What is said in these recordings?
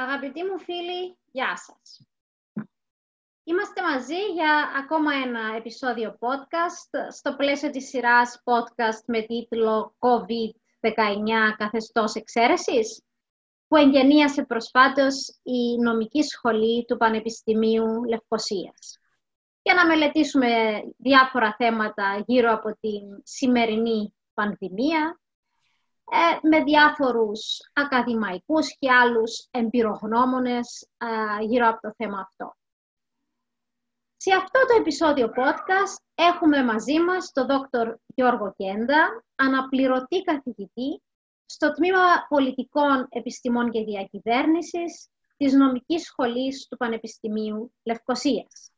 Αγαπητοί μου φίλοι, γεια σας. Είμαστε μαζί για ακόμα ένα επεισόδιο podcast στο πλαίσιο της σειράς podcast με τίτλο COVID-19 καθεστώς εξαίρεσης που εγγενίασε προσφάτως η νομική σχολή του Πανεπιστημίου Λευκοσίας. Για να μελετήσουμε διάφορα θέματα γύρω από την σημερινή πανδημία, ε, με διάφορους ακαδημαϊκούς και άλλους εμπειρογνώμονες ε, γύρω από το θέμα αυτό. Σε αυτό το επεισόδιο podcast έχουμε μαζί μας τον Δόκτωρ Γιώργο Κέντα, αναπληρωτή καθηγητή στο Τμήμα Πολιτικών Επιστημών και Διακυβέρνησης της Νομικής Σχολής του Πανεπιστημίου Λευκοσίας.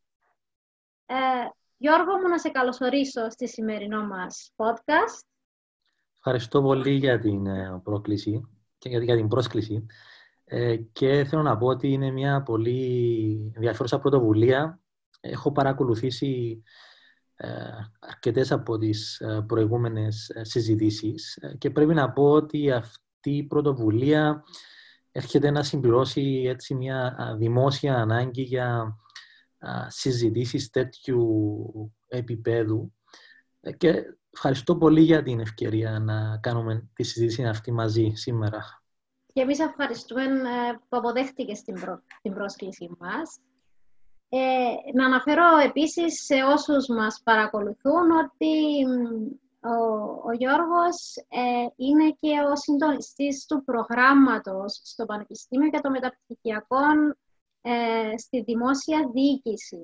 Ε, Γιώργο μου, να σε καλωσορίσω στη σημερινό μας podcast. Ευχαριστώ πολύ για την ε, πρόκληση και για την πρόσκληση. Ε, και θέλω να πω ότι είναι μια πολύ ενδιαφέρουσα πρωτοβουλία. Έχω παρακολουθήσει ε, αρκετές από τις ε, προηγούμενες συζητήσεις και πρέπει να πω ότι αυτή η πρωτοβουλία έρχεται να συμπληρώσει έτσι μια δημόσια ανάγκη για συζητήσεις τέτοιου επίπεδου και ευχαριστώ πολύ για την ευκαιρία να κάνουμε τη συζήτηση αυτή μαζί σήμερα. Και εμείς ευχαριστούμε ε, που αποδέχτηκες την, την πρόσκλησή μας. Ε, να αναφέρω επίσης σε όσους μας παρακολουθούν ότι ο, ο Γιώργος ε, είναι και ο συντονιστής του προγράμματος στο Πανεπιστήμιο για το Μεταπτυχιακό ε, στη Δημόσια Διοίκηση.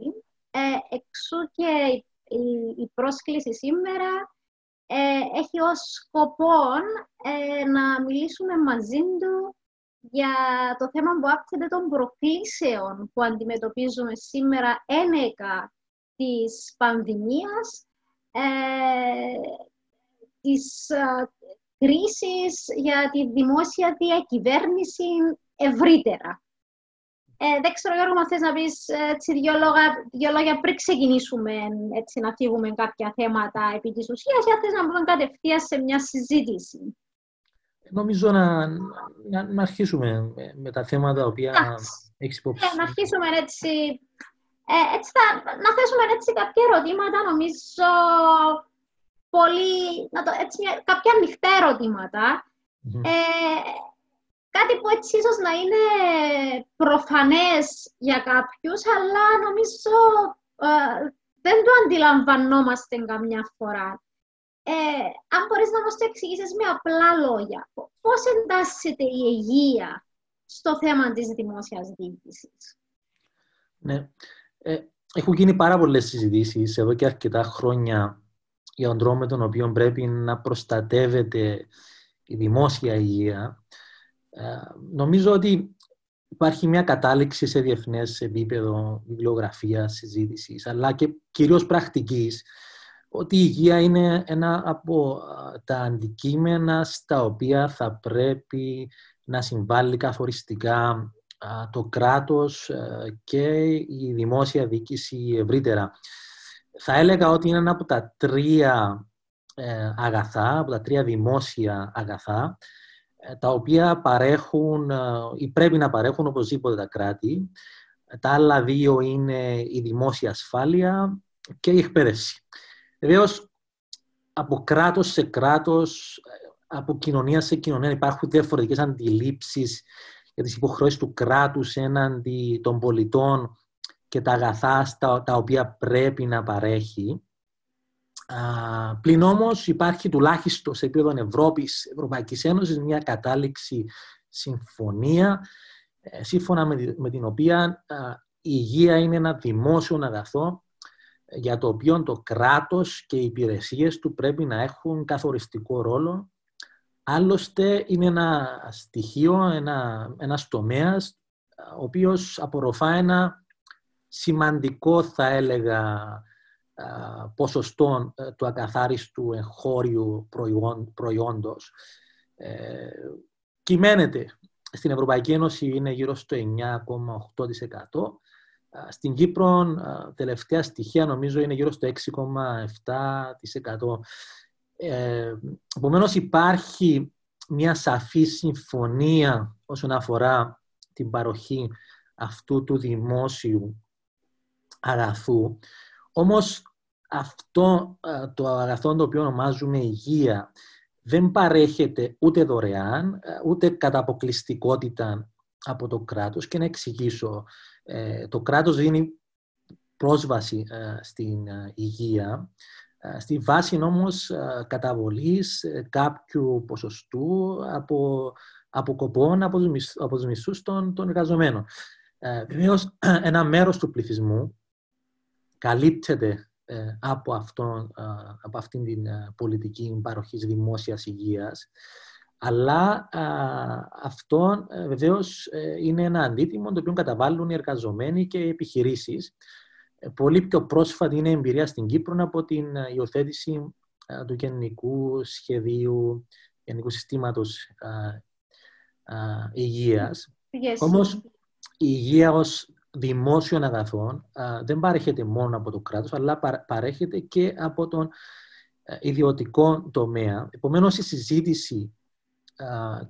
Ε, εξού και η, η πρόσκληση σήμερα ε, έχει ως σκοπό ε, να μιλήσουμε μαζί του για το θέμα που άπτεται των προκλήσεων που αντιμετωπίζουμε σήμερα ένεκα της πανδημίας, ε, της ε, κρίσης για τη δημόσια διακυβέρνηση ευρύτερα. Ε, δεν ξέρω, Γιώργο, αν θες να πεις έτσι, δύο, λόγια, δύο λόγια πριν ξεκινήσουμε έτσι, να φύγουμε κάποια θέματα επί της ουσίας ή αν θες να μπούμε κατευθείαν σε μια συζήτηση. Νομίζω να, να, να αρχίσουμε με τα θέματα τα οποία έχεις υπόψη. Ε, να αρχίσουμε έτσι, ε, έτσι θα, να θέσουμε έτσι κάποια ερωτήματα, νομίζω, πολύ, να το, έτσι, μια, κάποια ανοιχτά ερωτήματα. Mm-hmm. Ε, κάτι που έτσι ίσως να είναι προφανές για κάποιους, αλλά νομίζω ε, δεν το αντιλαμβανόμαστε καμιά φορά. Ε, αν μπορείς να μας το εξηγήσεις με απλά λόγια, πώς εντάσσεται η υγεία στο θέμα της δημόσιας διοίκησης; Ναι. Ε, έχουν γίνει πάρα πολλές συζητήσεις εδώ και αρκετά χρόνια για τον τρόπο με τον οποίο πρέπει να προστατεύεται η δημόσια υγεία. Ε, νομίζω ότι υπάρχει μια κατάληξη σε διεθνές επίπεδο βιβλιογραφίας, συζήτησης, αλλά και κυρίως πρακτικής, ότι η υγεία είναι ένα από τα αντικείμενα στα οποία θα πρέπει να συμβάλλει καθοριστικά το κράτος ε, και η δημόσια διοίκηση ευρύτερα. Θα έλεγα ότι είναι ένα από τα τρία ε, αγαθά, από τα τρία δημόσια αγαθά, ε, τα οποία παρέχουν ε, ή πρέπει να παρέχουν οπωσδήποτε τα κράτη. Τα άλλα δύο είναι η δημόσια ασφάλεια και η εκπαίδευση. Βεβαίως, από κράτος σε κράτος, από κοινωνία σε κοινωνία υπάρχουν διαφορετικές αντιλήψεις για τις υποχρεώσεις του κράτους έναντι των πολιτών και τα αγαθά τα οποία πρέπει να παρέχει. Πλην όμως υπάρχει τουλάχιστον σε επίπεδο Ευρώπης, Ευρωπαϊκής Ένωσης, μια κατάληξη συμφωνία ε, σύμφωνα με την οποία η υγεία είναι ένα δημόσιο αγαθό ε, για το οποίο το κράτος και οι υπηρεσίες του πρέπει να έχουν καθοριστικό ρόλο. Άλλωστε είναι ένα στοιχείο, ένα, ένας τομέας ο οποίος απορροφά ένα σημαντικό θα έλεγα ποσοστών ε, του ακαθάριστου εγχώριου προϊόντος ε, κυμαίνεται. Στην Ευρωπαϊκή Ένωση είναι γύρω στο 9,8%. Στην Κύπρο τελευταία στοιχεία νομίζω είναι γύρω στο 6,7%. Ε, Επομένως υπάρχει μια σαφή συμφωνία όσον αφορά την παροχή αυτού του δημόσιου αγαθού. Όμως αυτό το αγαθό το οποίο ονομάζουμε υγεία δεν παρέχεται ούτε δωρεάν, ούτε κατά αποκλειστικότητα από το κράτος. Και να εξηγήσω, ε, το κράτος δίνει πρόσβαση ε, στην ε, υγεία, στη βάση όμως καταβολής κάποιου ποσοστού από, από κοπών από τους, μισθούς, από τους μισθούς των, των εργαζομένων. Βεβαίως, ένα μέρος του πληθυσμού καλύπτεται από, αυτόν, από αυτήν την πολιτική παροχής δημόσιας υγείας αλλά αυτό ε, βεβαίως ε, είναι ένα αντίτιμο το οποίο καταβάλουν οι εργαζομένοι και οι επιχειρήσεις. Ε, πολύ πιο πρόσφατη είναι η εμπειρία στην Κύπρο από την υιοθέτηση του γενικού σχεδίου, γενικού συστήματος υγείας. Yes. Όμως η υγεία ως δημόσιων αγαθών δεν παρέχεται μόνο από το κράτος, αλλά παρέχεται και από τον ιδιωτικό τομέα. Επομένως, η συζήτηση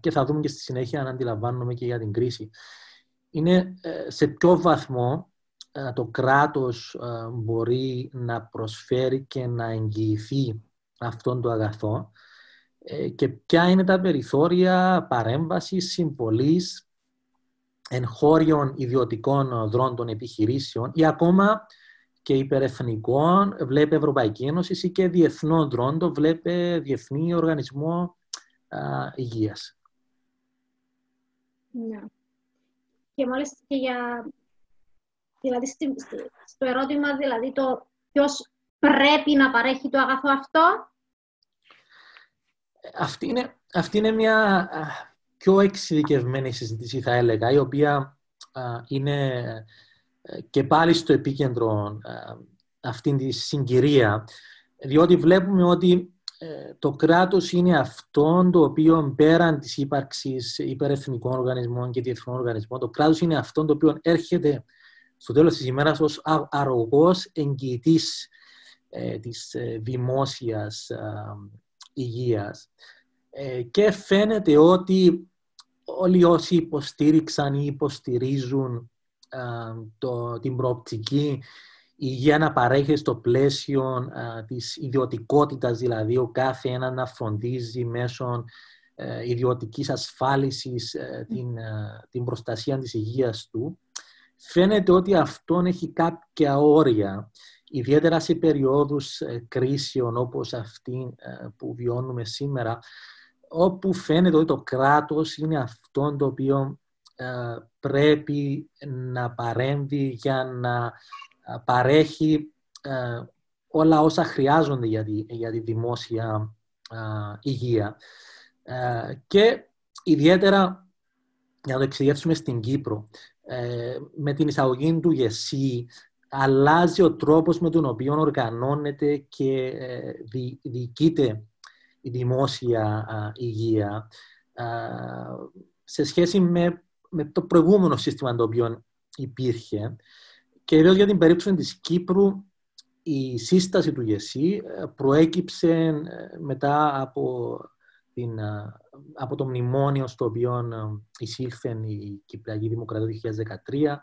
και θα δούμε και στη συνέχεια αν αντιλαμβάνομαι και για την κρίση. Είναι ε, σε ποιο βαθμό ε, το κράτος ε, μπορεί να προσφέρει και να εγγυηθεί αυτόν το αγαθό και ποια είναι τα περιθώρια παρέμβασης, συμπολής, εγχώριων ιδιωτικών δρόντων επιχειρήσεων ή ακόμα και υπερεθνικών, βλέπε Ευρωπαϊκή Ένωση ή και διεθνών δρόντων, βλέπε Διεθνή Οργανισμό α, υγείας. Ναι. Και μόλις και για... Δηλαδή, στο ερώτημα, δηλαδή, το ποιος πρέπει να παρέχει το αγαθό αυτό; Αυτή είναι, αυτή είναι μια πιο εξειδικευμένη συζήτηση, θα έλεγα, η οποία είναι ε, και πάλι στο επίκεντρο αυτήν τη συγκυρία, διότι βλέπουμε ότι ε, το κράτος είναι αυτό το οποίο πέραν της ύπαρξης υπερεθνικών οργανισμών και διεθνών οργανισμών, το κράτος είναι αυτό το οποίο έρχεται στο τέλος της ημέρας ως αρρωγός εγγυητής ε, της ε, δημόσιας ε, υγείας. Ε, και φαίνεται ότι όλοι όσοι υποστήριξαν ή υποστηρίζουν το, την προοπτική υγεία να παρέχει στο πλαίσιο α, της ιδιωτικότητας, δηλαδή ο κάθε ένα να φροντίζει μέσω ε, ιδιωτικής ασφάλισης ε, την, την προστασία της υγείας του, φαίνεται ότι αυτό έχει κάποια όρια, ιδιαίτερα σε περιόδους ε, κρίσεων όπως αυτή που βιώνουμε σήμερα, όπου φαίνεται ότι το κράτος είναι αυτό το οποίο πρέπει να παρέμβει για να παρέχει ε, όλα όσα χρειάζονται για τη, για τη δημόσια υγεία. Ε, και ιδιαίτερα, για να το εξηγήσουμε στην Κύπρο, ε, με την εισαγωγή του ΓΕΣΥ, αλλάζει ο τρόπος με τον οποίο οργανώνεται και διοικείται η δημόσια υγεία σε σχέση με, με το προηγούμενο σύστημα το οποίο υπήρχε και βέβαια για την περίπτωση της Κύπρου η σύσταση του ΓΕΣΥ ε, προέκυψε ε, μετά από, την, ε, από το μνημόνιο στο οποίο εισήλθε η Κυπριακή Δημοκρατία το 2013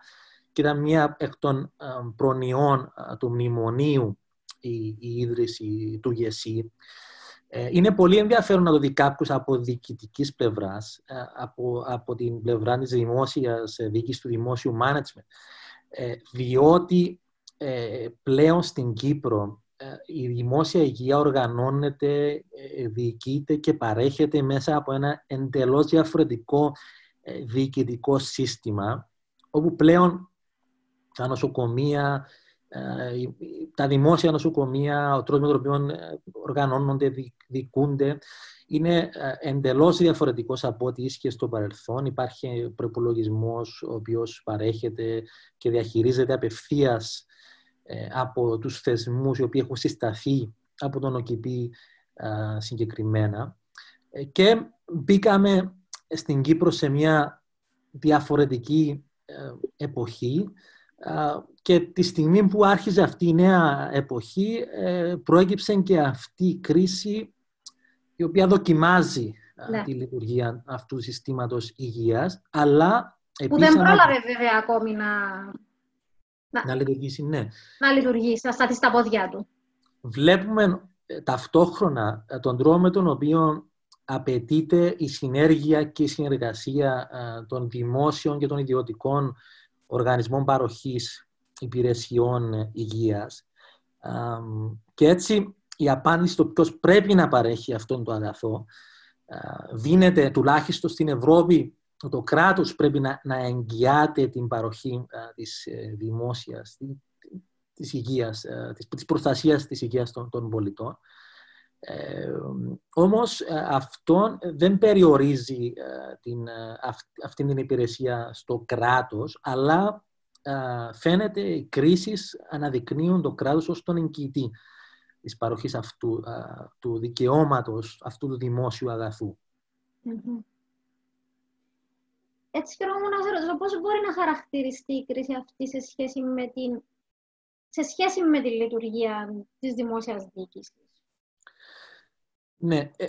και ήταν μία εκ των προνοιών του μνημονίου η, η ίδρυση του ΓΕΣΥ. Είναι πολύ ενδιαφέρον να το δει κάποιος από διοικητικής πλευράς, από, από την πλευρά της δημόσιας διοίκησης του δημόσιου management. Ε, διότι ε, πλέον στην Κύπρο ε, η δημόσια υγεία οργανώνεται, διοικείται και παρέχεται μέσα από ένα εντελώς διαφορετικό διοικητικό σύστημα, όπου πλέον τα νοσοκομεία, τα δημόσια νοσοκομεία, ο τρόπος με τον οποίο οργανώνονται, διοικούνται, είναι ε, εντελώς διαφορετικός από ό,τι ίσχυε στο παρελθόν. Υπάρχει προπολογισμός ο οποίος παρέχεται και διαχειρίζεται απευθείας ε, από τους θεσμούς οι οποίοι έχουν συσταθεί από τον ΟΚΙΠΗ ε, συγκεκριμένα. Και μπήκαμε στην Κύπρο σε μια διαφορετική εποχή και τη στιγμή που άρχιζε αυτή η νέα εποχή προέκυψε και αυτή η κρίση η οποία δοκιμάζει ναι. τη λειτουργία αυτού του συστήματος υγείας, αλλά Που δεν πρόλαβε βέβαια ακόμη να... Να, να λειτουργήσει, ναι. Να λειτουργήσει, να σταθεί στα πόδια του. Βλέπουμε ε, ταυτόχρονα ε, τον τρόπο με τον οποίο απαιτείται η συνέργεια και η συνεργασία ε, των δημόσιων και των ιδιωτικών οργανισμών παροχής υπηρεσιών υγείας. Και έτσι η απάντηση στο ποιος πρέπει να παρέχει αυτόν το αγαθό δίνεται τουλάχιστον στην Ευρώπη το κράτος πρέπει να, να εγγυάται την παροχή της ε, δημόσιας, της υγείας, της, της προστασίας της υγείας των, των πολιτών. Ε, όμως ε, αυτό δεν περιορίζει ε, την, αυτή την υπηρεσία στο κράτος, αλλά φαίνεται οι κρίσεις αναδεικνύουν το κράτος ως τον εγγυητή της παροχής αυτού του δικαιώματος, αυτού του δημόσιου αγαθού. Έτσι θέλω να σε ρωτήσω πώς μπορεί να χαρακτηριστεί η κρίση αυτή σε σχέση με, την, σε σχέση με τη λειτουργία της δημόσιας διοίκησης; Ναι, ε,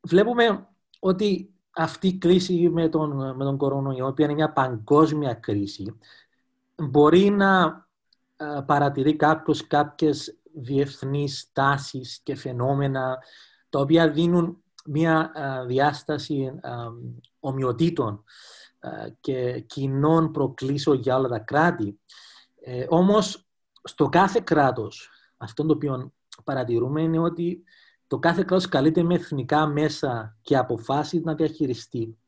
βλέπουμε ότι αυτή η κρίση με τον, με τον κορονοϊό, η οποία είναι μια παγκόσμια κρίση, μπορεί να ε, παρατηρεί κάποιος κάποιες διεθνείς τάσεις και φαινόμενα τα οποία δίνουν μια ε, διάσταση ομοιοτήτων και κοινών προκλήσεων για όλα τα κράτη. όμως, στο κάθε κράτος, αυτό το οποίο παρατηρούμε είναι ότι το κάθε κράτος καλείται με εθνικά μέσα και αποφάσεις να διαχειριστεί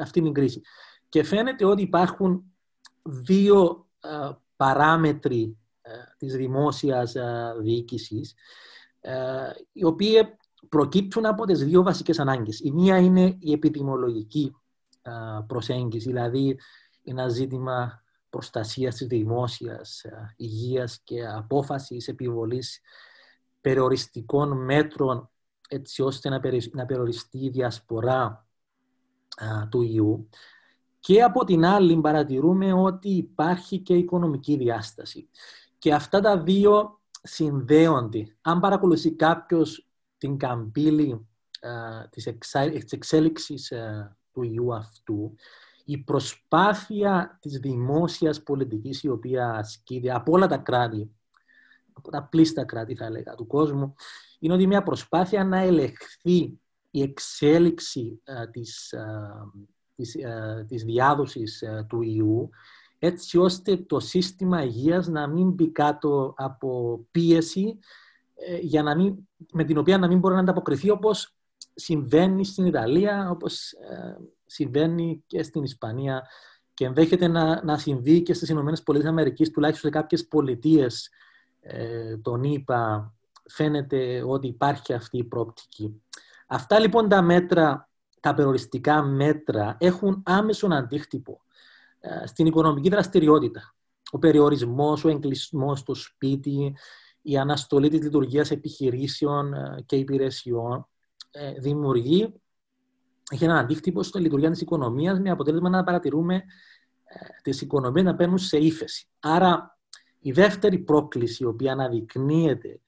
αυτή την κρίση. Και φαίνεται ότι υπάρχουν δύο παράμετροι της δημόσιας διοίκησης, οι οποίοι προκύπτουν από τις δύο βασικές ανάγκες. Η μία είναι η επιδημολογική προσέγγιση, δηλαδή ένα ζήτημα προστασίας της δημόσιας υγείας και απόφασης επιβολής περιοριστικών μέτρων έτσι ώστε να περιοριστεί η διασπορά του ιού. Και από την άλλη παρατηρούμε ότι υπάρχει και οικονομική διάσταση. Και αυτά τα δύο συνδέονται. Αν παρακολουθεί κάποιος την καμπύλη της, εξέλιξης του ιού αυτού, η προσπάθεια της δημόσιας πολιτικής η οποία ασκείται από όλα τα κράτη από τα πλήστα κράτη θα έλεγα του κόσμου, είναι ότι μια προσπάθεια να ελεγχθεί η εξέλιξη α, της, α, της, της διάδοσης του ιού, έτσι ώστε το σύστημα υγείας να μην μπει κάτω από πίεση ε, για να μην, με την οποία να μην μπορεί να ανταποκριθεί όπως συμβαίνει στην Ιταλία, όπως ε, συμβαίνει και στην Ισπανία και ενδέχεται να, να συμβεί και στις Ηνωμένες Πολιτείες Αμερικής, τουλάχιστον σε κάποιες πολιτείες ε, τον είπα, φαίνεται ότι υπάρχει αυτή η πρόπτικη. Αυτά λοιπόν τα μέτρα, τα περιοριστικά μέτρα, έχουν άμεσον αντίκτυπο ε, στην οικονομική δραστηριότητα. Ο περιορισμός, ο εγκλεισμός στο σπίτι, η αναστολή της λειτουργίας επιχειρήσεων ε, και υπηρεσιών δημιουργεί, έχει έναν αντίκτυπο στη λειτουργία της οικονομίας με αποτέλεσμα να παρατηρούμε τις οικονομίες να παίρνουν σε ύφεση. Άρα η δεύτερη πρόκληση, η οποία αναδεικνύεται,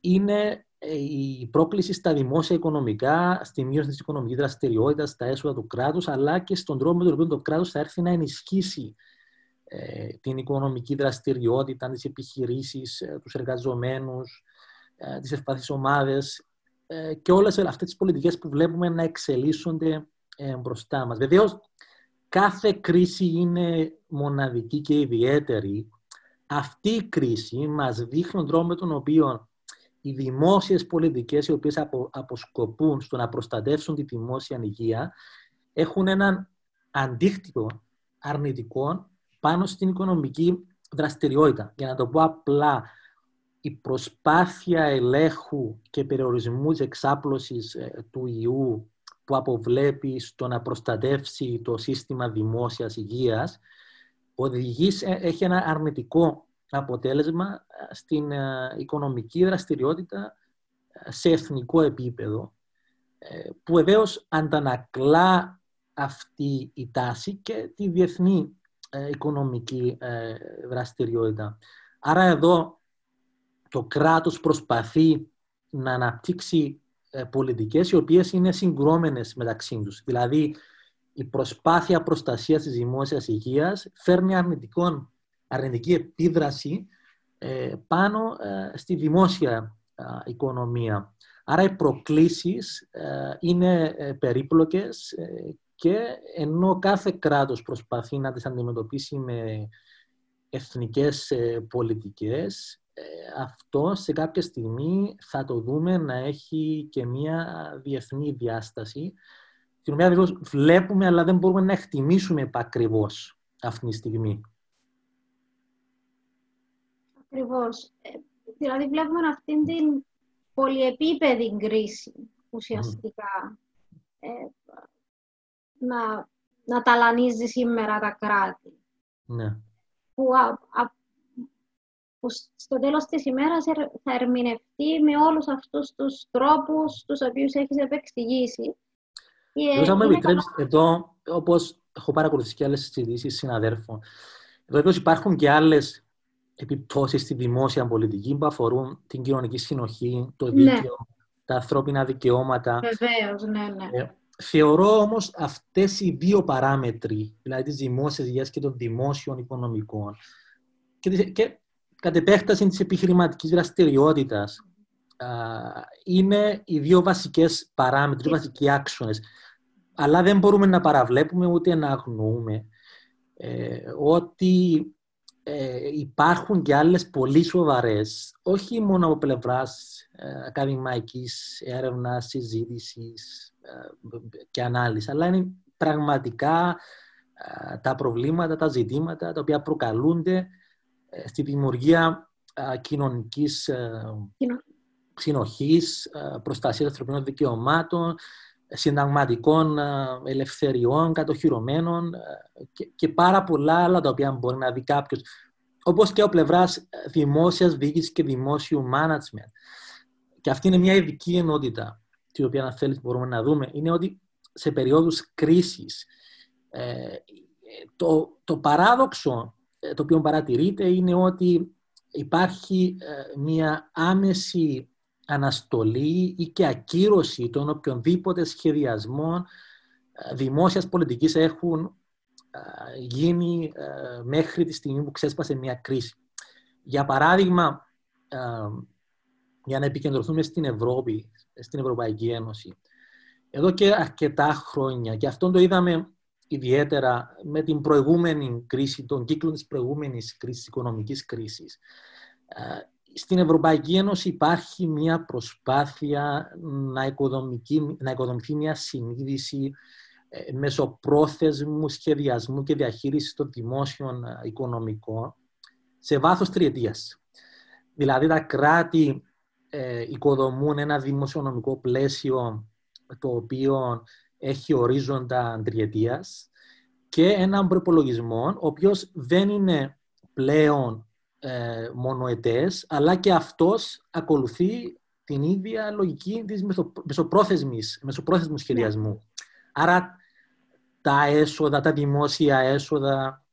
είναι ε, η πρόκληση στα δημόσια οικονομικά, στη μείωση της οικονομικής δραστηριότητας, στα έσοδα του κράτους, αλλά και στον τρόπο με τον οποίο το κράτος θα έρθει να ενισχύσει ε, την οικονομική δραστηριότητα, τις επιχειρήσεις, ε, τους εργαζομένους, ε, τις ευπαθείς ομάδες ε, και όλες αυτές τις πολιτικές που βλέπουμε να εξελίσσονται ε, μπροστά μας. Βεβαίως, κάθε κρίση είναι μοναδική και ιδιαίτερη αυτή η κρίση μας δείχνει τον τρόπο με τον οποίο οι δημόσιες πολιτικές οι οποίες αποσκοπούν στο να προστατεύσουν τη δημόσια υγεία έχουν έναν αντίκτυπο αρνητικό πάνω στην οικονομική δραστηριότητα. Για να το πω απλά, η προσπάθεια ελέγχου και περιορισμού της εξάπλωσης ε, του ιού που αποβλέπει στο να προστατεύσει το σύστημα δημόσιας υγείας οδηγεί, έχει ένα αρνητικό αποτέλεσμα ε, στην ε, οικονομική δραστηριότητα ε, σε εθνικό επίπεδο, που βεβαίως αντανακλά αυτή η τάση και τη διεθνή οικονομική δραστηριότητα. Άρα εδώ το κράτος προσπαθεί να αναπτύξει πολιτικές οι οποίες είναι συγκρόμενες μεταξύ τους. Δηλαδή η προσπάθεια προστασίας της δημόσιας υγείας φέρνει αρνητικό, αρνητική επίδραση ε, πάνω ε, στη δημόσια οικονομία. Άρα οι προκλήσεις είναι περίπλοκες και ενώ κάθε κράτος προσπαθεί να τις αντιμετωπίσει με εθνικές πολιτικές, αυτό σε κάποια στιγμή θα το δούμε να έχει και μια διεθνή διάσταση την οποία βλέπουμε αλλά δεν μπορούμε να εκτιμήσουμε επακριβώς αυτή τη στιγμή. Ακριβώς. Ε, δηλαδή βλέπουμε αυτήν την πολυεπίπεδη κρίση ουσιαστικά ε, να, να ταλανίζει σήμερα τα κράτη. Ναι. Που, που στο τέλος της ημέρας θα ερμηνευτεί με όλους αυτούς τους τρόπους τους οποίους έχεις επεξηγήσει. Θα με επιτρέψεις εδώ, όπως έχω παρακολουθήσει και άλλες συζητήσεις συναδέρφων, εδώ υπάρχουν και άλλες επιπτώσεις στη δημόσια πολιτική που αφορούν την κοινωνική συνοχή, το ναι. δίκαιο, ναι. τα ανθρώπινα δικαιώματα. Βεβαίως, ναι, ναι. Ε, θεωρώ όμως αυτές οι δύο παράμετροι, δηλαδή της δημόσιας υγείας και των δημόσιων οικονομικών και, και κατ' επέκταση της επιχειρηματικής δραστηριότητας, είναι οι δύο βασικές παράμετροι, οι βασικοί άξονες. Αλλά δεν μπορούμε να παραβλέπουμε ούτε να αγνοούμε ε, ότι ε, υπάρχουν και άλλες πολύ σοβαρές, όχι μόνο από πλευράς ε, ακαδημαϊκής έρευνας, συζήτησης ε, και ανάλυσης, αλλά είναι πραγματικά τα προβλήματα, τα ζητήματα τα οποία προκαλούνται στη δημιουργία κοινωνικής συνοχής, προστασίας ανθρωπίνων δικαιωμάτων, συνταγματικών ε, ελευθεριών, κατοχυρωμένων ε, και, και πάρα πολλά άλλα τα οποία μπορεί να δει κάποιος. Όπως και ο πλευράς ε, δημόσιας διοίκησης και δημόσιου management. Και αυτή είναι μια ειδική ενότητα, την οποία αν θέλεις μπορούμε να δούμε, είναι ότι σε περίοδους κρίσης το, το παράδοξο το οποίο παρατηρείται είναι ότι υπάρχει μια άμεση αναστολή ή και ακύρωση των οποιονδήποτε σχεδιασμών ε, δημόσιας πολιτικής έχουν ε, γίνει ε, μέχρι τη στιγμή που ξέσπασε μια κρίση. Για παράδειγμα, για να επικεντρωθούμε στην Ευρώπη, στην Ευρωπαϊκή Ένωση, εδώ και αρκετά χρόνια, και αυτό το είδαμε ιδιαίτερα με την προηγούμενη κρίση, τον κύκλο της προηγούμενης κρίσης, οικονομικής κρίσης, στην Ευρωπαϊκή Ένωση υπάρχει μια προσπάθεια να, να οικοδομηθεί μια συνείδηση ε, μεσοπρόθεσμου σχεδιασμού και διαχείρισης των δημόσιων ε, οικονομικών σε βάθος τριετίας. Δηλαδή τα κράτη ε, οικοδομούν ένα δημοσιονομικό πλαίσιο το οποίο έχει ορίζοντα τριετίας και έναν προπολογισμό ο οποίος δεν είναι πλέον ε, μονοετές, αλλά και αυτός ακολουθεί την ίδια λογική της μεσοπρόθεσμης, μεσοπρόθεσμου σχεδιασμού. Ναι. Άρα τα έσοδα, τα δημόσια έσοδα,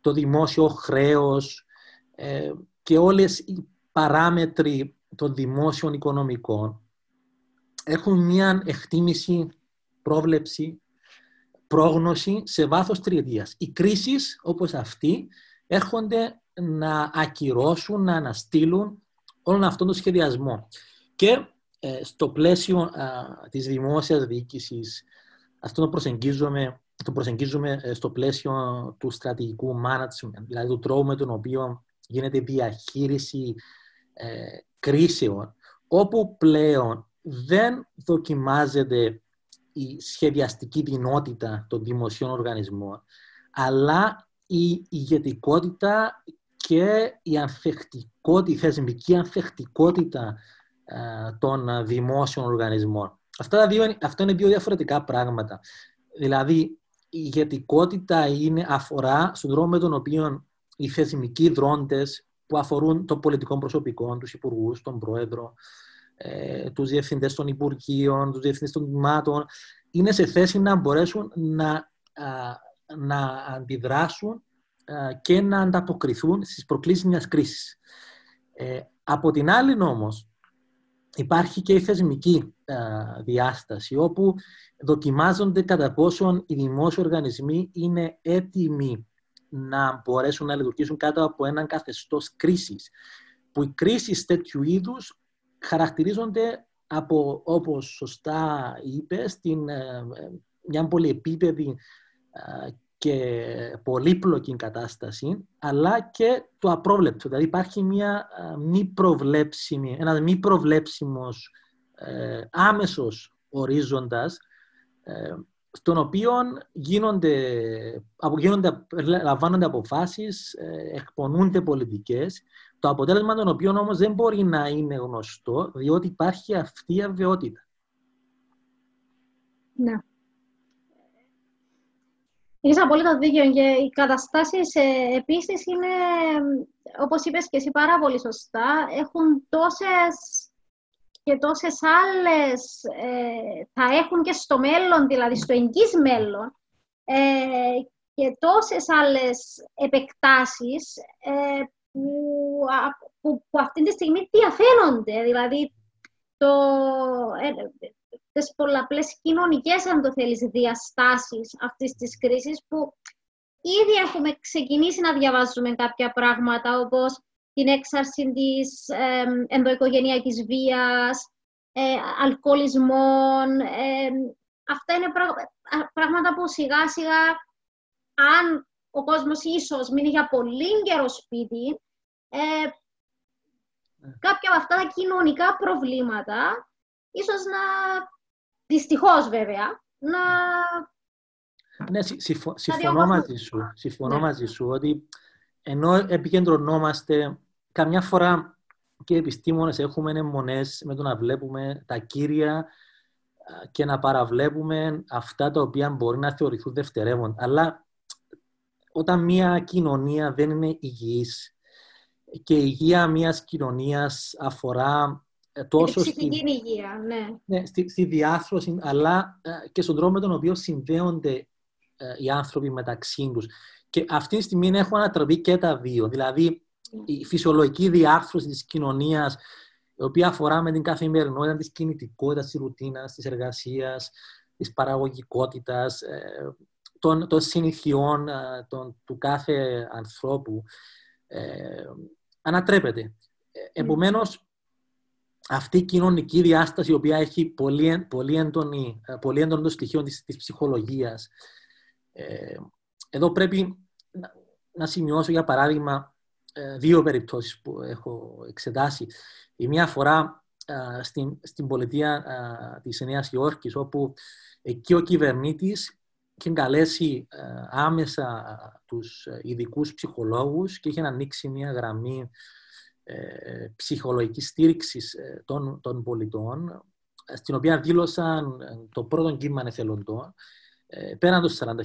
το δημόσιο χρέος ε, και όλες οι παράμετροι των δημόσιων οικονομικών έχουν μια εκτίμηση, πρόβλεψη, πρόγνωση σε βάθος τριετίας. Οι κρίσεις όπως αυτή έρχονται να ακυρώσουν, να αναστείλουν όλον αυτόν τον σχεδιασμό. Και ε, στο πλαίσιο α, της δημόσιας διοίκησης, αυτό το προσεγγίζουμε, το προσεγγίζουμε ε, στο πλαίσιο του στρατηγικού management, δηλαδή του τρόπου με τον οποίο γίνεται διαχείριση ε, κρίσεων, όπου πλέον δεν δοκιμάζεται η σχεδιαστική δυνότητα των δημοσίων οργανισμών, αλλά η ηγετικότητα και η ανθεκτικότητα, η θεσμική ανθεκτικότητα ε, των δημόσιων οργανισμών. Αυτά, τα δύο, αυτά είναι δύο διαφορετικά πράγματα. Δηλαδή, η ηγετικότητα είναι, αφορά στον τρόπο με τον οποίο οι θεσμικοί δρόντες που αφορούν τον πολιτικό προσωπικό, τους υπουργούς, τον πρόεδρο, ε, τους διευθυντές των υπουργείων, τους διευθυντές των τμήματων, είναι σε θέση να μπορέσουν να, να αντιδράσουν και να ανταποκριθούν στις προκλήσεις μιας κρίσης. Ε, από την άλλη όμως, υπάρχει και η θεσμική διάσταση, όπου δοκιμάζονται κατά πόσον οι δημόσιοι οργανισμοί είναι έτοιμοι να μπορέσουν να λειτουργήσουν κάτω από έναν καθεστώς κρίσης. Που οι κρίσεις τέτοιου είδους χαρακτηρίζονται από, όπως σωστά είπες, στην, ε, μια πολυεπίπεδη και πολύπλοκη κατάσταση, αλλά και το απρόβλεπτο. Δηλαδή υπάρχει μια μη προβλέψιμη, ένας μη προβλέψιμος ε, άμεσος ορίζοντας, ε, στον οποίο γίνονται, γίνονται, λαμβάνονται αποφάσεις, ε, εκπονούνται πολιτικές, το αποτέλεσμα των οποίων όμως δεν μπορεί να είναι γνωστό, διότι υπάρχει αυτή η αβεβαιότητα. Ναι. Έχεις απόλυτο δίκιο και οι καταστάσεις ε, επίσης είναι, όπως είπες και εσύ πάρα πολύ σωστά, έχουν τόσες και τόσες άλλες, ε, θα έχουν και στο μέλλον, δηλαδή στο εγγύς μέλλον, ε, και τόσες άλλες επεκτάσεις ε, που, που, που αυτή τη στιγμή διαφαίνονται. Δηλαδή, το, ε, τις πολλαπλές κοινωνικές, αν το θέλεις, διαστάσεις αυτής της κρίσης, που ήδη έχουμε ξεκινήσει να διαβάζουμε κάποια πράγματα, όπως την έξαρση της ε, ενδοοικογενειακής βίας, ε, αλκοολισμών. Ε, αυτά είναι πράγματα που σιγά σιγά, αν ο κόσμος ίσως μείνει για πολύ καιρό σπίτι, ε, ναι. κάποια από αυτά τα κοινωνικά προβλήματα ίσως να Δυστυχώς, βέβαια, να... Ναι, συμφωνώ, μαζί σου, συμφωνώ ναι. μαζί σου ότι ενώ επικεντρωνόμαστε καμιά φορά και οι επιστήμονες έχουμε αιμονές με το να βλέπουμε τα κύρια και να παραβλέπουμε αυτά τα οποία μπορεί να θεωρηθούν δευτερεύοντα. Αλλά όταν μια κοινωνία δεν είναι υγιής και η υγεία μιας κοινωνίας αφορά ε, τόσο στη, υγεία, ναι. ναι στη, στη, διάθρωση, αλλά ε, και στον τρόπο με τον οποίο συνδέονται ε, οι άνθρωποι μεταξύ τους. Και αυτή τη στιγμή έχουν ανατροπεί και τα δύο. Δηλαδή, η φυσιολογική διάρθρωση της κοινωνίας, η οποία αφορά με την καθημερινότητα της κινητικότητας, της ρουτίνας, της εργασίας, της παραγωγικότητας, των, των συνηθιών των, του κάθε ανθρώπου, ε, ανατρέπεται. Επομένως, αυτή η κοινωνική διάσταση, η οποία έχει πολύ, πολύ, έντονη, ε, πολύ έντονο το στοιχείο της, της ψυχολογίας. Ε, εδώ πρέπει να, να, σημειώσω, για παράδειγμα, ε, δύο περιπτώσεις που έχω εξετάσει. Η μία φορά στην, στην πολιτεία της Νέας Υόρκης, όπου εκεί ο κυβερνήτης είχε καλέσει άμεσα τους ειδικούς ψυχολόγους και είχε ανοίξει μια γραμμή ε, ψυχολογικής στήριξης ε, των, των πολιτών, στην οποία δήλωσαν ε, το πρώτο κύμα εθελοντών, πέραν των 40.000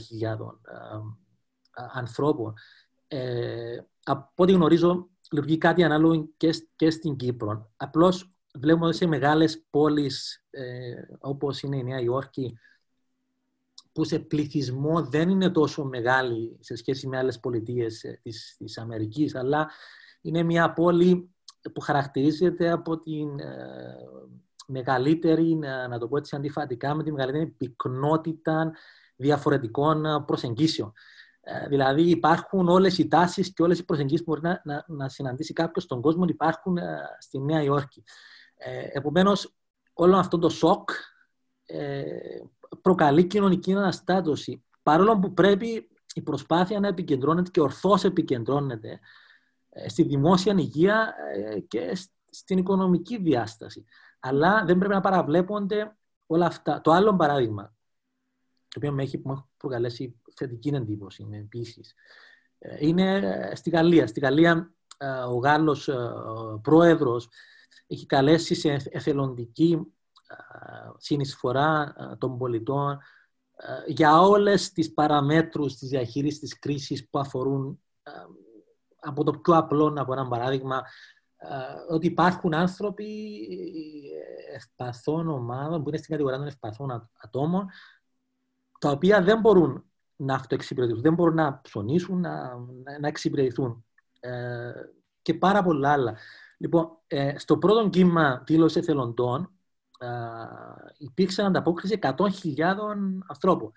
ανθρώπων. από ό,τι γνωρίζω, λειτουργεί κάτι ανάλογο και, και στην Κύπρο. Απλώς βλέπουμε ότι σε μεγάλες πόλεις όπως είναι η Νέα Υόρκη, που σε πληθυσμό δεν είναι τόσο μεγάλη σε σχέση με άλλες πολιτείες της, της Αμερικής, αλλά είναι μια πόλη που χαρακτηρίζεται από την ε, μεγαλύτερη, να το πω έτσι αντιφατικά, με τη μεγαλύτερη πυκνότητα διαφορετικών προσεγγίσεων. Ε, δηλαδή υπάρχουν όλες οι τάσεις και όλες οι προσεγγίσεις που μπορεί να, να, να συναντήσει κάποιος στον κόσμο υπάρχουν ε, στη Νέα Υόρκη. Ε, επομένως, όλο αυτό το σοκ ε, προκαλεί κοινωνική αναστάτωση. Παρόλο που πρέπει η προσπάθεια να επικεντρώνεται και ορθώς επικεντρώνεται ε, στη δημόσια υγεία ε, και στην οικονομική διάσταση. Αλλά δεν πρέπει να παραβλέπονται όλα αυτά. Το άλλο παράδειγμα, το οποίο με έχει, προκαλέσει θετική εντύπωση επίσης, ε, είναι στη Γαλλία. Στη Γαλλία ο Γάλλος πρόεδρος έχει καλέσει σε εθελοντική συνεισφορά των πολιτών για όλες τις παραμέτρους της διαχείρισης της κρίσης που αφορούν από το πιο απλό, να πω ένα παράδειγμα, ε, ότι υπάρχουν άνθρωποι ευπαθών ομάδων που είναι στην κατηγορία των ευπαθών ατόμων, τα οποία δεν μπορούν να αυτοεξυπηρετηθούν, δεν μπορούν να ψωνίσουν, να, να εξυπηρετηθούν. Ε, και πάρα πολλά άλλα. Λοιπόν, ε, στο πρώτο κύμα δήλωση εθελοντών ε, υπήρξε ανταπόκριση 100.000 ανθρώπων.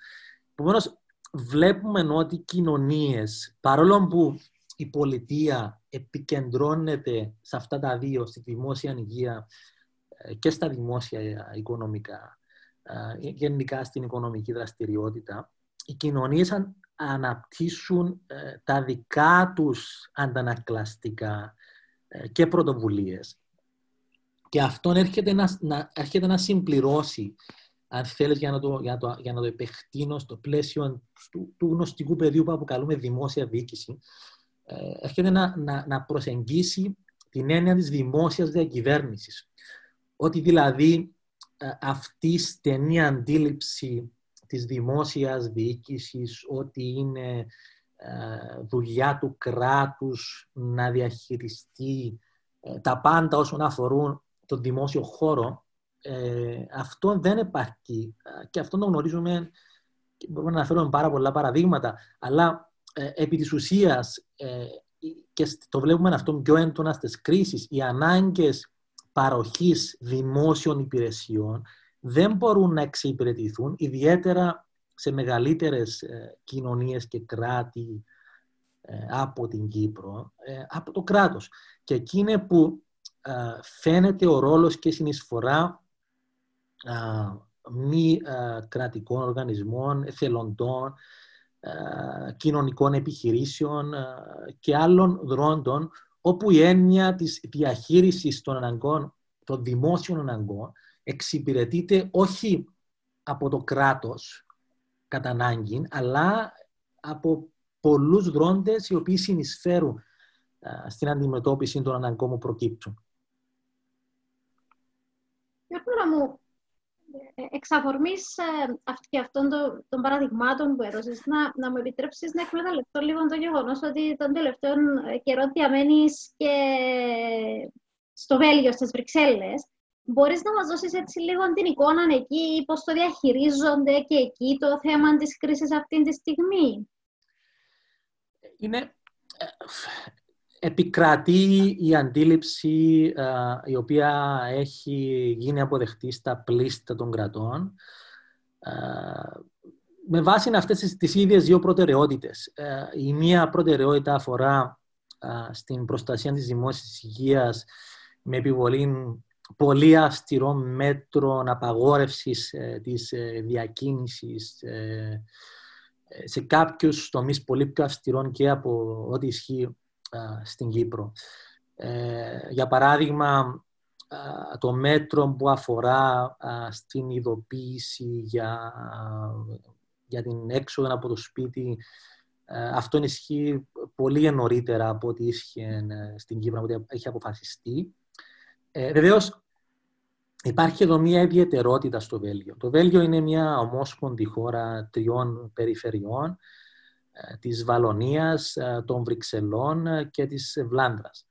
Επομένως, βλέπουμε ότι οι κοινωνίες, παρόλο που η πολιτεία επικεντρώνεται σε αυτά τα δύο, στη δημόσια υγεία ε, και στα δημόσια οικονομικά, ε, γενικά στην οικονομική δραστηριότητα, οι κοινωνίες αναπτύσσουν ε, τα δικά τους αντανακλαστικά και πρωτοβουλίες. Και αυτό έρχεται να, να, έρχεται να συμπληρώσει, αν θέλεις, για να, το, για, το, για να το επεκτείνω στο πλαίσιο του, του γνωστικού πεδίου που αποκαλούμε δημόσια διοίκηση, έρχεται να, να, να προσεγγίσει την έννοια της δημόσιας διακυβέρνησης. Ότι δηλαδή ε, αυτή η στενή αντίληψη της δημόσιας διοίκησης ότι είναι ε, δουλειά του κράτους να διαχειριστεί ε, τα πάντα όσον αφορούν το δημόσιο χώρο, αυτό δεν υπάρχει. Και αυτό το γνωρίζουμε και μπορούμε να αναφέρουμε πάρα πολλά παραδείγματα, αλλά επί της ουσίας και το βλέπουμε αυτό πιο έντονα στις κρίσεις, οι ανάγκες παροχής δημόσιων υπηρεσιών δεν μπορούν να εξυπηρετηθούν, ιδιαίτερα σε μεγαλύτερες ε, κοινωνίες και κράτη ε, από την Κύπρο, ε, από το κράτος. Και εκεί είναι που φαίνεται ο ρόλος και συνεισφορά μη κρατικών οργανισμών, εθελοντών, κοινωνικών επιχειρήσεων και άλλων δρόντων όπου η έννοια της διαχείρισης των αναγκών, των δημόσιων αναγκών, εξυπηρετείται όχι από το κράτος κατά ανάγκη, αλλά από πολλούς δρόντες οι οποίοι συνεισφέρουν στην αντιμετώπιση των αναγκών που προκύπτουν. μου, ε, εξ αφορμής ε, και αυτών των, παραδειγμάτων που έδωσες, να, να μου επιτρέψεις να εκμεταλλευτώ λίγο το γεγονός ότι τον τελευταίο ε, καιρό διαμένεις και στο Βέλγιο, στις Βρυξέλλες. Μπορείς να μας δώσεις έτσι λίγο την εικόνα εκεί, πώς το διαχειρίζονται και εκεί το θέμα της κρίσης αυτή τη στιγμή; Είναι επικρατεί η αντίληψη η οποία έχει γίνει αποδεχτή στα πλήστα των κρατών με βάση αυτές τις, τις ίδιες δύο προτεραιότητες. η μία προτεραιότητα αφορά στην προστασία της δημόσιας υγείας με επιβολή πολύ αυστηρών μέτρων απαγόρευσης ε, της ε, διακίνησης ε, σε κάποιους τομείς πολύ πιο αυστηρών και από ό,τι ισχύει στην Κύπρο. Ε, για παράδειγμα, το μέτρο που αφορά στην ειδοποίηση για, για την έξοδο από το σπίτι, αυτό ισχύει πολύ νωρίτερα από ό,τι ίσχυε ε, στην Κύπρο, από ό,τι έχει αποφασιστεί. Ε, Βεβαίως, υπάρχει εδώ μια ιδιαιτερότητα στο Βέλγιο. Το Βέλγιο είναι μια ομόσπονδη χώρα τριών περιφερειών ε, της Βαλονίας, ε, των Βρυξελών ε, και της Βλάνδρας.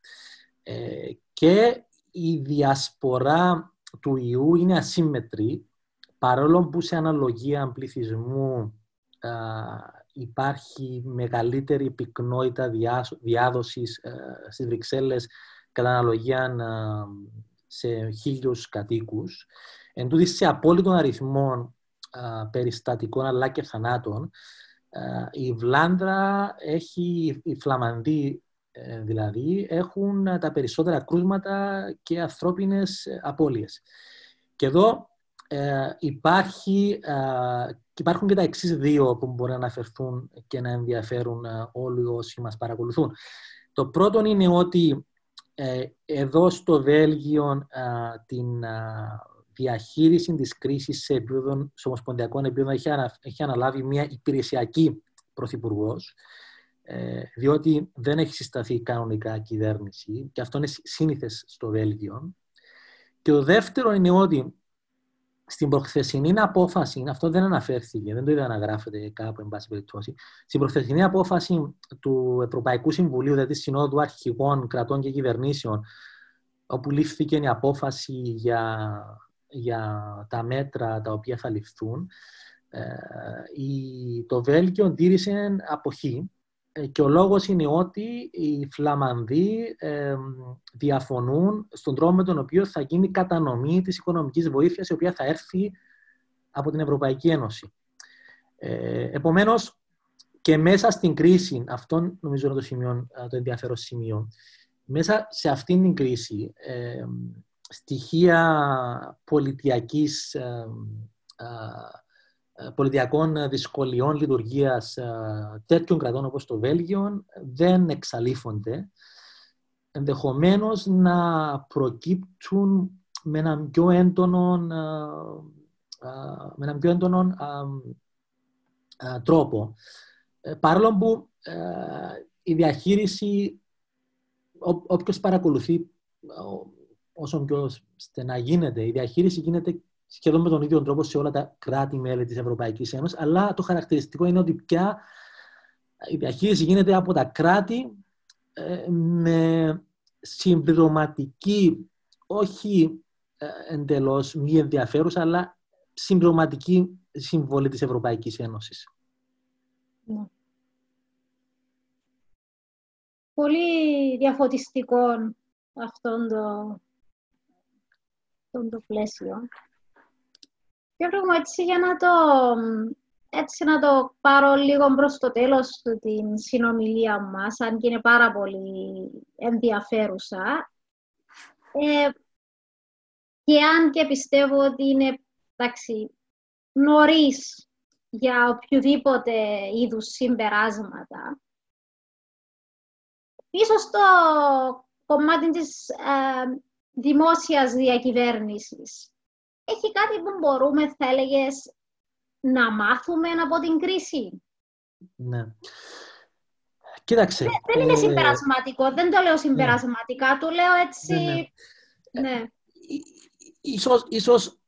Και η διασπορά του ιού είναι ασύμμετρη, παρόλο που σε αναλογία πληθυσμού υπάρχει μεγαλύτερη πυκνότητα διάδοσης στις Βρυξέλλες κατά αναλογία σε χίλιους κατοίκους. Εν σε απόλυτων αριθμών περιστατικών αλλά και θανάτων, ε, η Βλάνδρα έχει, οι Φλαμανδοί ε, δηλαδή, έχουν τα περισσότερα κρούσματα και ανθρώπινες απώλειες. Και εδώ ε, υπάρχει, υπάρχουν και τα εξής δύο που μπορεί να αναφερθούν και να ενδιαφέρουν όλοι όσοι μας παρακολουθούν. Το πρώτο είναι ότι εδώ στο Βέλγιο την διαχείριση της κρίσης σε, επίπεδο, σε ομοσπονδιακό επίπεδο έχει, έχει αναλάβει μια υπηρεσιακή πρωθυπουργός, ε, διότι δεν έχει συσταθεί κανονικά κυβέρνηση και αυτό είναι σύνηθες στο Βέλγιο. Και το δεύτερο είναι ότι στην προχθεσινή απόφαση, αυτό δεν αναφέρθηκε, δεν το είδα να γράφεται κάπου, εν πάση περιπτώσει, στην προχθεσινή απόφαση του Ευρωπαϊκού Συμβουλίου, δηλαδή Συνόδου Αρχηγών Κρατών και Κυβερνήσεων, όπου λήφθηκε η απόφαση για για τα μέτρα τα οποία θα ληφθούν, ε, το Βέλγιο τήρησε αποχή ε, και ο λόγος είναι ότι οι Φλαμανδοί ε, διαφωνούν στον τρόπο με τον οποίο θα γίνει κατανομή της οικονομικής βοήθειας η οποία θα έρθει από την Ευρωπαϊκή Ένωση. Ε, επομένως, και μέσα στην κρίση, αυτό νομίζω είναι το, σημείο, το ενδιαφέρον σημείο, μέσα σε αυτήν την κρίση, ε, στοιχεία πολιτιακής ε, πολιτιακών δυσκολιών λειτουργίας ε, τέτοιων κρατών όπως το Βέλγιο δεν εξαλείφονται, ενδεχομένως να προκύπτουν με έναν πιο έντονο, ε, με έναν πιο έντονο τρόπο. Παρόλο που η διαχείριση, όποιος παρακολουθεί όσο πιο στενά γίνεται, η διαχείριση γίνεται σχεδόν με τον ίδιο τρόπο σε όλα τα κράτη-μέλη της Ευρωπαϊκής Ένωσης, αλλά το χαρακτηριστικό είναι ότι πια η διαχείριση γίνεται από τα κράτη ε, με συμπληρωματική, όχι ε, εντελώς μη ενδιαφέρουσα, αλλά συμπληρωματική συμβολή της Ευρωπαϊκής Ένωσης. Ναι. Πολύ διαφωτιστικό αυτό το, το πλαίσιο. Και έτσι για να το, έτσι να το πάρω λίγο προς το τέλος την συνομιλία μας, αν και είναι πάρα πολύ ενδιαφέρουσα. Ε, και αν και πιστεύω ότι είναι εντάξει, νωρίς για οποιοδήποτε είδους συμπεράσματα, ίσως το κομμάτι της ε, δημόσιας διακυβέρνησης έχει κάτι που μπορούμε, θα έλεγες, να μάθουμε από την κρίση; Ναι. Κοίταξε. Δεν, είναι ε, συμπερασματικό, δεν το λέω συμπερασματικά, το λέω έτσι... Ναι, ναι. ναι. Ε, ίσως, ίσως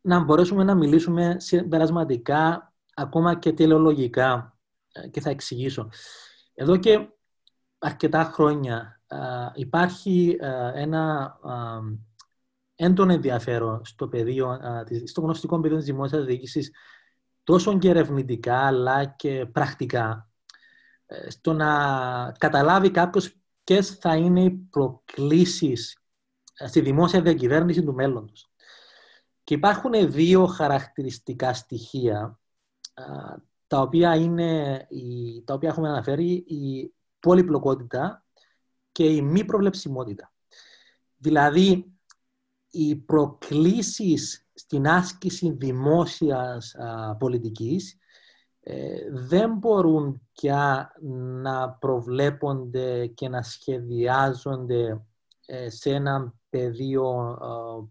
να μπορέσουμε να μιλήσουμε συμπερασματικά, ακόμα και τελεολογικά, ε, και θα εξηγήσω. Εδώ και αρκετά χρόνια υπάρχει ένα έντονο ενδιαφέρον στο, πεδίο, στο γνωστικό πεδίο της δημόσιας διοίκησης τόσο και ερευνητικά αλλά και πρακτικά ε, στο να καταλάβει κάποιος ποιες θα είναι οι προκλήσεις ε, στη δημόσια διακυβέρνηση του μέλλοντος. Και υπάρχουν δύο χαρακτηριστικά στοιχεία τα οποία, είναι, τα οποία έχουμε αναφέρει η πολυπλοκότητα και η μη προβλεψιμότητα. Δηλαδή, οι προκλήσεις στην άσκηση δημόσιας πολιτικής ε, δεν μπορούν πια να προβλέπονται και να σχεδιάζονται ε, σε ένα πεδίο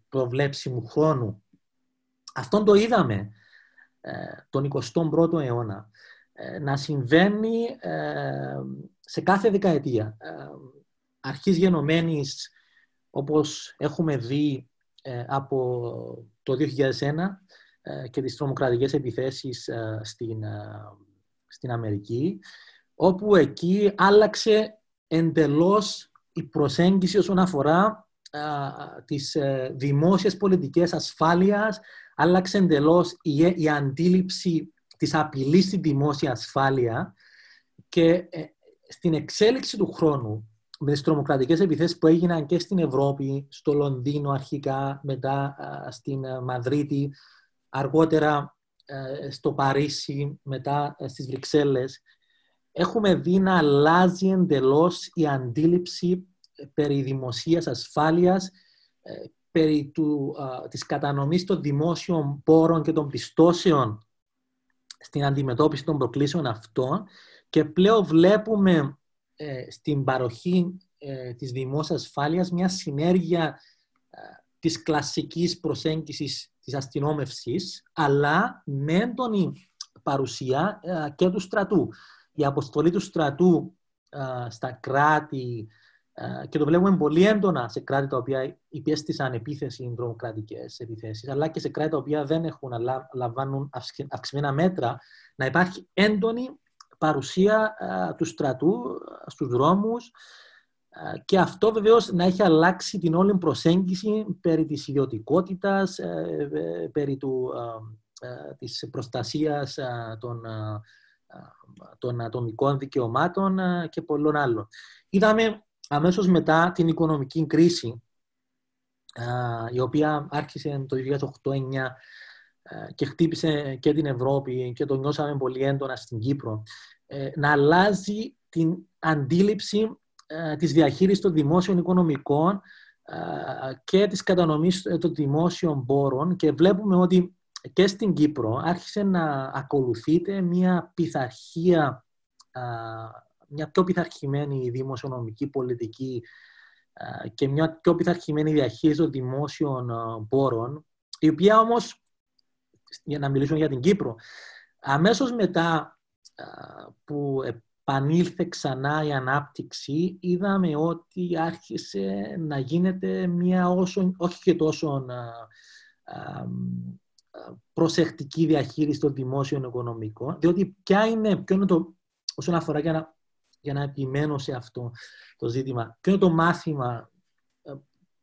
προβλέψιμου χρόνου. Αυτό το είδαμε ε, τον 21ο αιώνα να συμβαίνει σε κάθε δεκαετία. Αρχής γενομένης, όπως έχουμε δει ε, από το 2001 ε, και τις τρομοκρατικές επιθέσεις ε, στην, στην Αμερική, όπου εκεί άλλαξε εντελώς η προσέγγιση όσον αφορά τις δημόσιες πολιτικές ασφάλειας, άλλαξε εντελώς η, η αντίληψη της απειλής στη δημόσια ασφάλεια και στην εξέλιξη του χρόνου με τις τρομοκρατικές επιθέσεις που έγιναν και στην Ευρώπη, στο Λονδίνο αρχικά, μετά στην Μαδρίτη, αργότερα στο Παρίσι, μετά στις Βρυξέλλες, έχουμε δει να αλλάζει εντελώς η αντίληψη περί δημοσίας ασφάλειας, ε, περί του, της κατανομής των δημόσιων πόρων και των πιστώσεων στην αντιμετώπιση των προκλήσεων αυτών και πλέον βλέπουμε ε, στην παροχή ε, της δημόσιας ασφάλειας μια συνέργεια ε, της κλασικής προσέγγισης της αστυνόμευσης, αλλά με έντονη παρουσία ε, και του στρατού. Η αποστολή του στρατού στα κράτη και το βλέπουμε πολύ έντονα σε κράτη τα οποία υπέστησαν επίθεση τρομοκρατικές επιθέσεις, αλλά και σε κράτη τα οποία δεν έχουν αλλά λαμβάνουν αυξημένα μέτρα, να υπάρχει έντονη παρουσία του στρατού στους δρόμους και αυτό βεβαίως να έχει αλλάξει την όλη προσέγγιση περί της ιδιωτικότητας, ε, ε, περί του, της προστασίας των, των ατομικών δικαιωμάτων και πολλών άλλων. Είδαμε αμέσως μετά την οικονομική κρίση, η οποία άρχισε το 2008-2009 και χτύπησε και την Ευρώπη και το νιώσαμε πολύ έντονα στην Κύπρο, ε, να αλλάζει την αντίληψη της διαχείρισης των δημόσιων οικονομικών και της κατανομής των δημόσιων πόρων. Και βλέπουμε ότι και στην Κύπρο άρχισε να ακολουθείται μια πειθαρχία, μια πιο πειθαρχημένη δημοσιονομική πολιτική και μια πιο πειθαρχημένη διαχείριση των δημόσιων πόρων, η οποία όμως, για να μιλήσουμε για την Κύπρο, αμέσως μετά που επανήλθε ξανά η ανάπτυξη, είδαμε ότι άρχισε να γίνεται μια όσο, όχι και τόσο προσεκτική διαχείριση των δημόσιων οικονομικών, διότι ποια είναι, ποιο είναι το, όσον αφορά για να, για να επιμένω σε αυτό το ζήτημα, ποιο είναι το μάθημα, ε,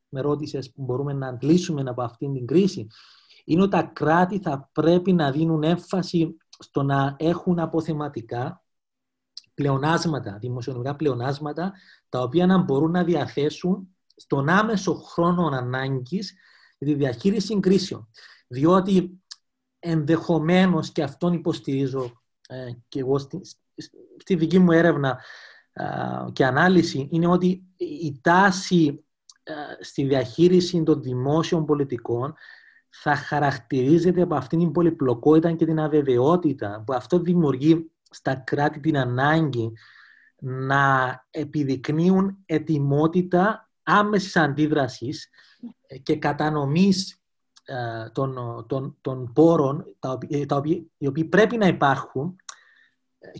με ρώτησες που μπορούμε να αντλήσουμε από αυτήν την κρίση, είναι ότι τα κράτη θα πρέπει να δίνουν έμφαση στο να έχουν αποθεματικά πλεονάσματα, δημοσιονομικά πλεονάσματα, τα οποία να μπορούν να διαθέσουν στον άμεσο χρόνο ανάγκης για τη διαχείριση κρίσεων. Διότι ενδεχομένως και αυτόν υποστηρίζω ε, και εγώ στη, στη, δική μου έρευνα και ανάλυση είναι ότι η τάση στη διαχείριση των δημόσιων πολιτικών θα χαρακτηρίζεται από αυτήν την πολυπλοκότητα και την αβεβαιότητα που αυτό δημιουργεί στα κράτη την ανάγκη να επιδεικνύουν ετοιμότητα άμεσης αντίδρασης και κατανομής ε, των, των, των πόρων τα οποία, τα οποία, οι οποίοι πρέπει να υπάρχουν.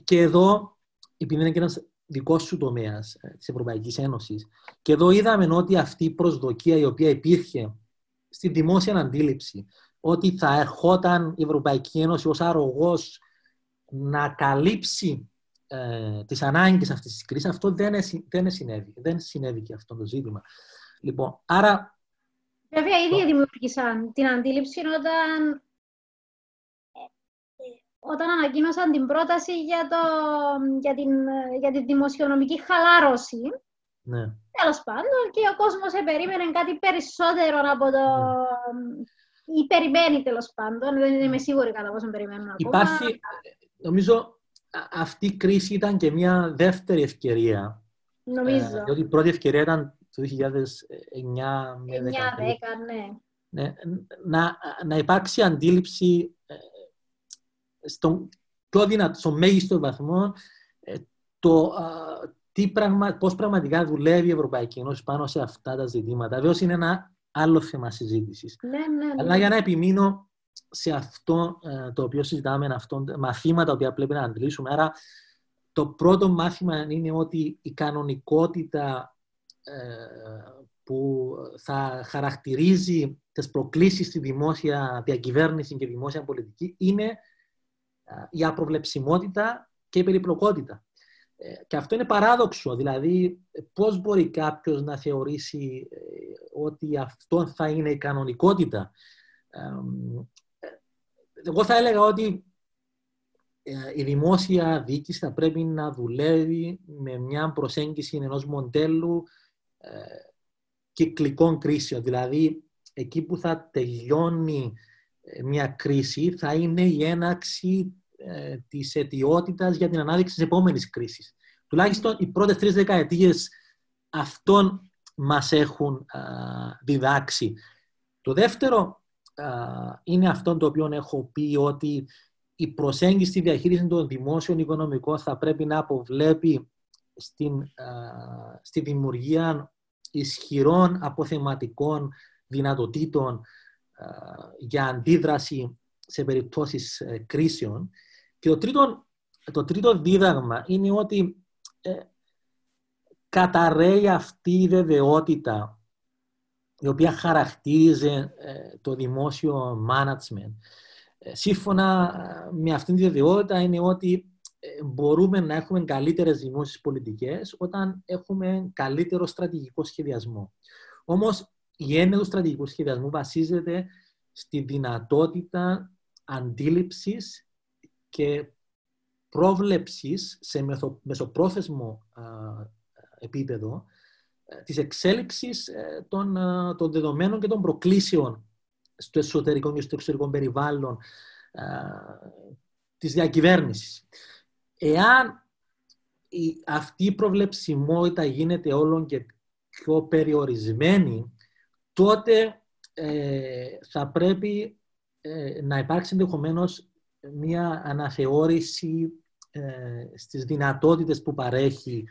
Και εδώ επειδή είναι και ένας δικός σου τομέας ε, της Ευρωπαϊκής Ένωσης και εδώ είδαμε ότι αυτή η προσδοκία η οποία υπήρχε στη δημόσια αντίληψη ότι θα ερχόταν η Ευρωπαϊκή Ένωση ως αρρωγός να καλύψει ε, τις ανάγκες αυτής της κρίσης, αυτό δεν, δεν συνέβη. Δεν συνέβη και αυτό το ζήτημα. Λοιπόν, άρα Βέβαια, ήδη δημιούργησαν την αντίληψη όταν, όταν ανακοίνωσαν την πρόταση για, το, για, την, για τη δημοσιονομική χαλάρωση. Ναι. Τέλος πάντων, και ο κόσμος περίμενε κάτι περισσότερο από το. Ναι. ή περιμένει τέλος πάντων. Δεν είμαι σίγουρη κατά πόσο περιμένουν ακόμα. Υπάρχει, νομίζω, αυτή η κρίση ήταν και μια δεύτερη ευκαιρία. Νομίζω. Ε, διότι η πρώτη ευκαιρία ήταν το 2009 με 2010, ναι. ναι. να, να υπάρξει αντίληψη ε, στον πιο δυνατό, στο μέγιστο βαθμό ε, το τι πραγμα, πώς πραγματικά δουλεύει η Ευρωπαϊκή Ένωση πάνω σε αυτά τα ζητήματα. Βέβαια είναι ένα άλλο θέμα συζήτησης. Ναι, ναι, ναι. Αλλά για να επιμείνω σε αυτό ε, το οποίο συζητάμε, αυτό, μαθήματα που πρέπει να αντλήσουμε. Άρα, το πρώτο μάθημα είναι ότι η κανονικότητα που θα χαρακτηρίζει τις προκλήσεις στη δημόσια διακυβέρνηση και δημόσια πολιτική είναι η απροβλεψιμότητα και η περιπλοκότητα. Ε, και αυτό είναι παράδοξο, δηλαδή πώς μπορεί κάποιος να θεωρήσει ε, ότι αυτό θα είναι η κανονικότητα. Ε, εγώ θα έλεγα ότι η δημόσια διοίκηση θα πρέπει να δουλεύει με μια προσέγγιση ενός μοντέλου κυκλικών κρίσεων. Δηλαδή, εκεί που θα τελειώνει ε, μια κρίση θα είναι η έναξη ε, της αιτιότητας για την ανάδειξη της επόμενης κρίσης. Τουλάχιστον οι πρώτες τρεις δεκαετίες αυτόν μας έχουν διδάξει. Το δεύτερο είναι αυτό το οποίο έχω πει ότι η προσέγγιση στη διαχείριση των δημόσιων οικονομικών θα πρέπει να αποβλέπει στην, στη δημιουργία ισχυρών αποθεματικών δυνατοτήτων για αντίδραση σε περιπτώσεις ε, κρίσεων. Και το τρίτο, το τρίτο δίδαγμα είναι ότι ε, καταραίει αυτή η βεβαιότητα η οποία χαρακτήριζε ε, το δημόσιο management. Ε, σύμφωνα με αυτήν τη βεβαιότητα είναι ότι μπορούμε να έχουμε καλύτερες δημόσιες πολιτικές όταν έχουμε καλύτερο στρατηγικό σχεδιασμό. Όμως η έννοια του στρατηγικού σχεδιασμού βασίζεται στη δυνατότητα αντίληψης και πρόβλεψης σε μεσοπρόθεσμο επίπεδο της εξέλιξης των, των δεδομένων και των προκλήσεων στο εσωτερικό και στο εξωτερικό περιβάλλον της διακυβέρνησης. Εάν η, αυτή η προβλεψιμότητα γίνεται όλο και πιο περιορισμένη, τότε ε, θα πρέπει ε, να υπάρξει ενδεχομένως μια αναθεώρηση ε, στις δυνατότητες που παρέχει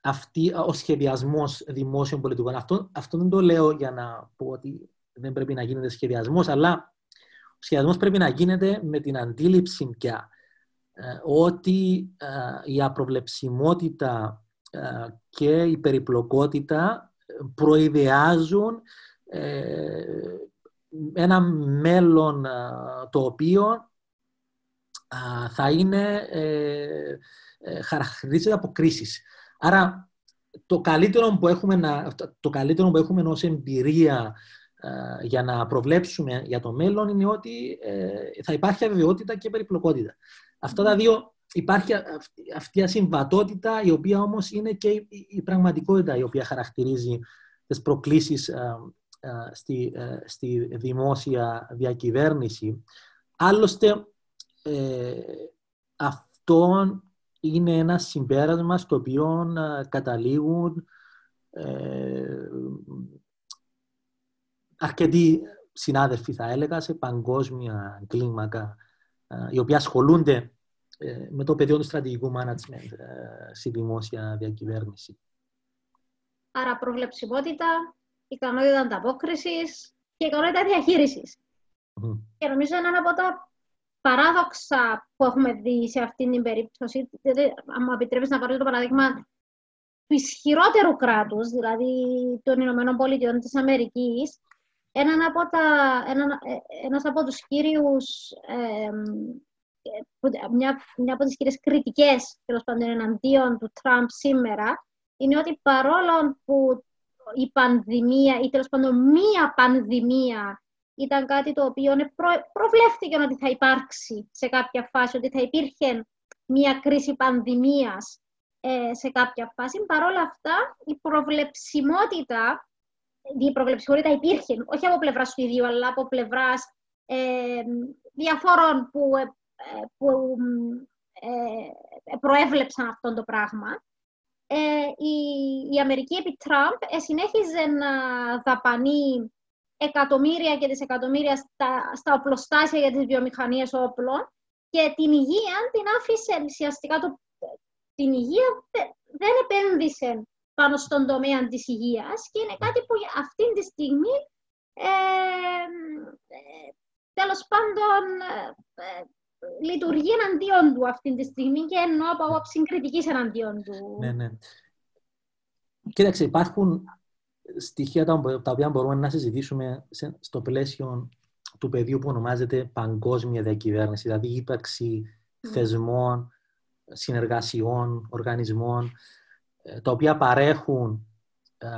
αυτή, ο σχεδιασμός δημόσιων πολιτικών. Αυτό, αυτό δεν το λέω για να πω ότι δεν πρέπει να γίνεται σχεδιασμός, αλλά ο σχεδιασμός πρέπει να γίνεται με την αντίληψη πια ε, ότι ε, η απροβλεψιμότητα ε, και η περιπλοκότητα προειδεάζουν ένα μέλλον το οποίο θα είναι χαρακτηρίζεται από κρίσεις. Άρα το καλύτερο που έχουμε, να, το καλύτερο που έχουμε ως εμπειρία για να προβλέψουμε για το μέλλον είναι ότι θα υπάρχει αβεβαιότητα και περιπλοκότητα. Αυτά τα δύο υπάρχει αυτή η ασυμβατότητα η οποία όμως είναι και η πραγματικότητα η οποία χαρακτηρίζει τις προκλήσεις στη, στη δημόσια διακυβέρνηση. Άλλωστε, ε, αυτό είναι ένα συμπέρασμα στο οποίο καταλήγουν ε, αρκετοί συνάδελφοι, θα έλεγα, σε παγκόσμια κλίμακα οι οποίοι ασχολούνται ε, με το πεδίο του στρατηγικού management ε, στη δημόσια διακυβέρνηση. Άρα προβλεψιμότητα, ικανότητα ανταπόκρισης και ικανότητα διαχείρισης. Mm. Και νομίζω ένα από τα παράδοξα που έχουμε δει σε αυτήν την περίπτωση, δηλαδή, αν μου επιτρέπεις να πάρω το παράδειγμα του ισχυρότερου κράτους, δηλαδή των Ηνωμένων Πολιτειών της Αμερικής, έναν από, τα, έναν, ε, ένας από τους κύριους, ε, μια, μια από τις κύριες κριτικές τέλος πάντων εναντίον του Τραμπ σήμερα είναι ότι παρόλο που η πανδημία ή τέλος πάντων μία πανδημία ήταν κάτι το οποίο προ, προβλέφθηκε ότι θα υπάρξει σε κάποια φάση, ότι θα υπήρχε μία κρίση πανδημίας ε, σε κάποια φάση. Παρόλα αυτά, η προβλεψιμότητα η προβλεψιμότητα υπήρχε, όχι από πλευράς του ίδιου, αλλά από πλευράς ε, διαφόρων που, ε, που ε, προέβλεψαν αυτό το πράγμα. Ε, η, η Αμερική επί Τραμπ ε, συνέχιζε να δαπανεί εκατομμύρια και δισεκατομμύρια στα, στα οπλοστάσια για τις βιομηχανίες όπλων και την υγεία την άφησε ουσιαστικά το, την υγεία δεν επένδυσε πάνω στον τομέα της υγείας και είναι κάτι που αυτή τη στιγμή ε, ε, τέλος πάντων ε, λειτουργεί εναντίον του αυτή τη στιγμή και εννοώ από άποψη κριτικής εναντίον του. Ναι, ναι. Κοίταξε, υπάρχουν στοιχεία τα οποία μπορούμε να συζητήσουμε στο πλαίσιο του πεδίου που ονομάζεται παγκόσμια διακυβέρνηση, δηλαδή ύπαρξη θεσμών, συνεργασιών, οργανισμών, ε, τα οποία παρέχουν, ε,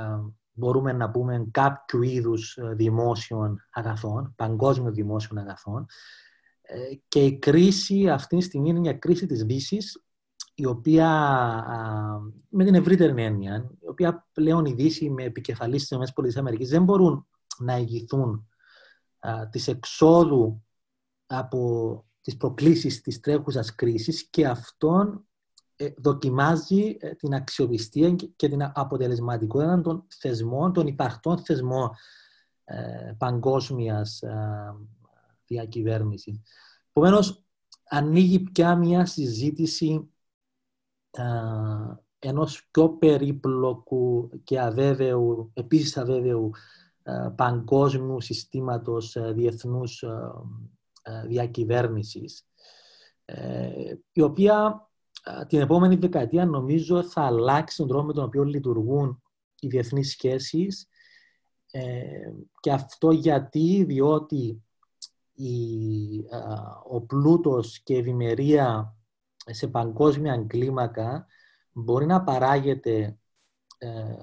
μπορούμε να πούμε, κάποιου είδους ε, δημόσιων αγαθών, παγκόσμιων δημόσιων αγαθών. Και η κρίση αυτή τη στιγμή είναι μια κρίση της Δύσης, η οποία, με την ευρύτερη έννοια, η οποία πλέον η Δύση με επικεφαλής της ΗΠΑ δεν μπορούν να ηγηθούν της εξόδου από τις προκλήσεις της τρέχουσας κρίσης και αυτόν ε, δοκιμάζει ε, την αξιοπιστία και την αποτελεσματικότητα των θεσμών, των υπαρκτών θεσμών ε, παγκόσμιας ε, διακυβέρνηση. Επομένως, ανοίγει πια μια συζήτηση ε, ενός πιο περίπλοκου και αβέβαιου, επίσης αβέβαιου ε, παγκόσμιου συστήματος διεθνούς διακυβέρνησης, η οποία την επόμενη δεκαετία νομίζω θα αλλάξει τον τρόπο με τον οποίο λειτουργούν οι διεθνείς σχέσεις ε, και αυτό γιατί, διότι η, ο πλούτος και η ευημερία σε παγκόσμια κλίμακα μπορεί να παράγεται ε,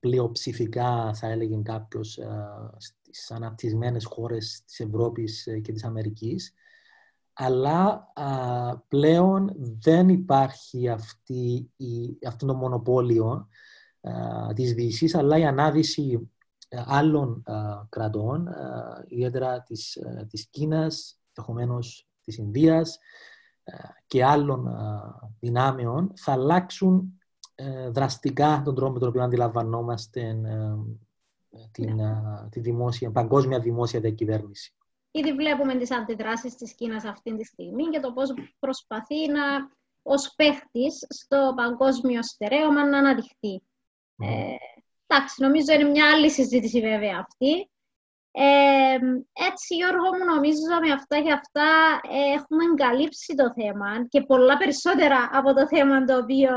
πλειοψηφικά, θα έλεγε κάποιος, ε, στις αναπτυσμένες χώρες της Ευρώπης και της Αμερικής, αλλά πλέον δεν υπάρχει αυτή η, αυτό το μονοπόλιο α, της Δύσης, αλλά η ανάδυση άλλων κρατών, ιδιαίτερα της, της Κίνας, ενδεχομένως της Ινδίας και άλλων δυνάμεων, θα αλλάξουν ε, δραστικά τον τρόπο με τον οποίο αντιλαμβανόμαστε ε, την, ναι. τη δημόσια, παγκόσμια δημόσια διακυβέρνηση. Ήδη βλέπουμε τις αντιδράσεις της Κίνας αυτή τη στιγμή και το πώς προσπαθεί να, ως παίχτης στο παγκόσμιο στερέωμα να αναδειχθεί. Ε, εντάξει, νομίζω είναι μια άλλη συζήτηση βέβαια αυτή. Ε, έτσι, Γιώργο μου, νομίζω με αυτά και αυτά ε, έχουμε εγκαλύψει το θέμα και πολλά περισσότερα από το θέμα το οποίο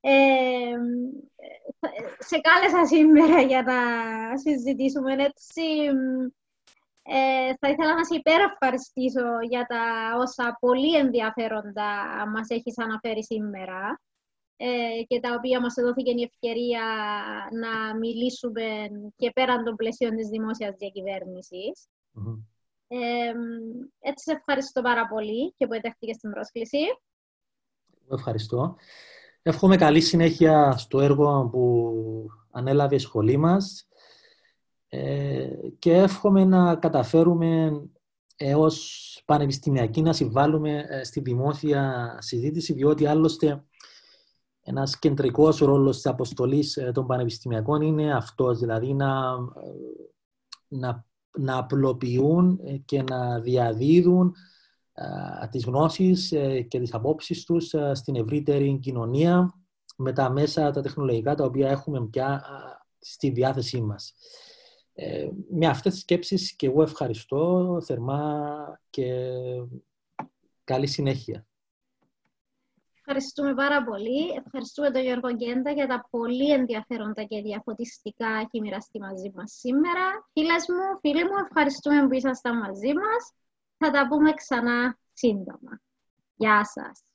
ε, σε κάλεσα σήμερα για να συζητήσουμε. Έτσι, ε, θα ήθελα να σε υπερευχαριστήσω για τα όσα πολύ ενδιαφέροντα μας έχεις αναφέρει σήμερα ε, και τα οποία μας δόθηκε η ευκαιρία να μιλήσουμε και πέραν των πλαισίων της δημόσιας έτσι, σε ευχαριστώ πάρα πολύ και που ετέχτηκες στην πρόσκληση. Ευχαριστώ. Εύχομαι καλή συνέχεια στο έργο που ανέλαβε η σχολή μας ε, και εύχομαι να καταφέρουμε έως πανεπιστημιακοί να συμβάλλουμε ε, στη δημόσια συζήτηση, διότι άλλωστε ένας κεντρικός ρόλος της αποστολής ε, των πανεπιστημιακών είναι αυτός, δηλαδή να, να, να απλοποιούν και να διαδίδουν τις γνώσεις και τις απόψεις τους στην ευρύτερη κοινωνία με τα μέσα, τα τεχνολογικά τα οποία έχουμε πια στη διάθεσή μας. Ε, με αυτές τις σκέψεις και εγώ ευχαριστώ θερμά και καλή συνέχεια. Ευχαριστούμε πάρα πολύ. Ευχαριστούμε τον Γιώργο Γκέντα για τα πολύ ενδιαφέροντα και διαφωτιστικά έχει μοιραστεί μαζί μας σήμερα. Φίλες μου, φίλοι μου, ευχαριστούμε που ήσασταν μαζί μας. Θα τα πούμε ξανά σύντομα. Γεια σας.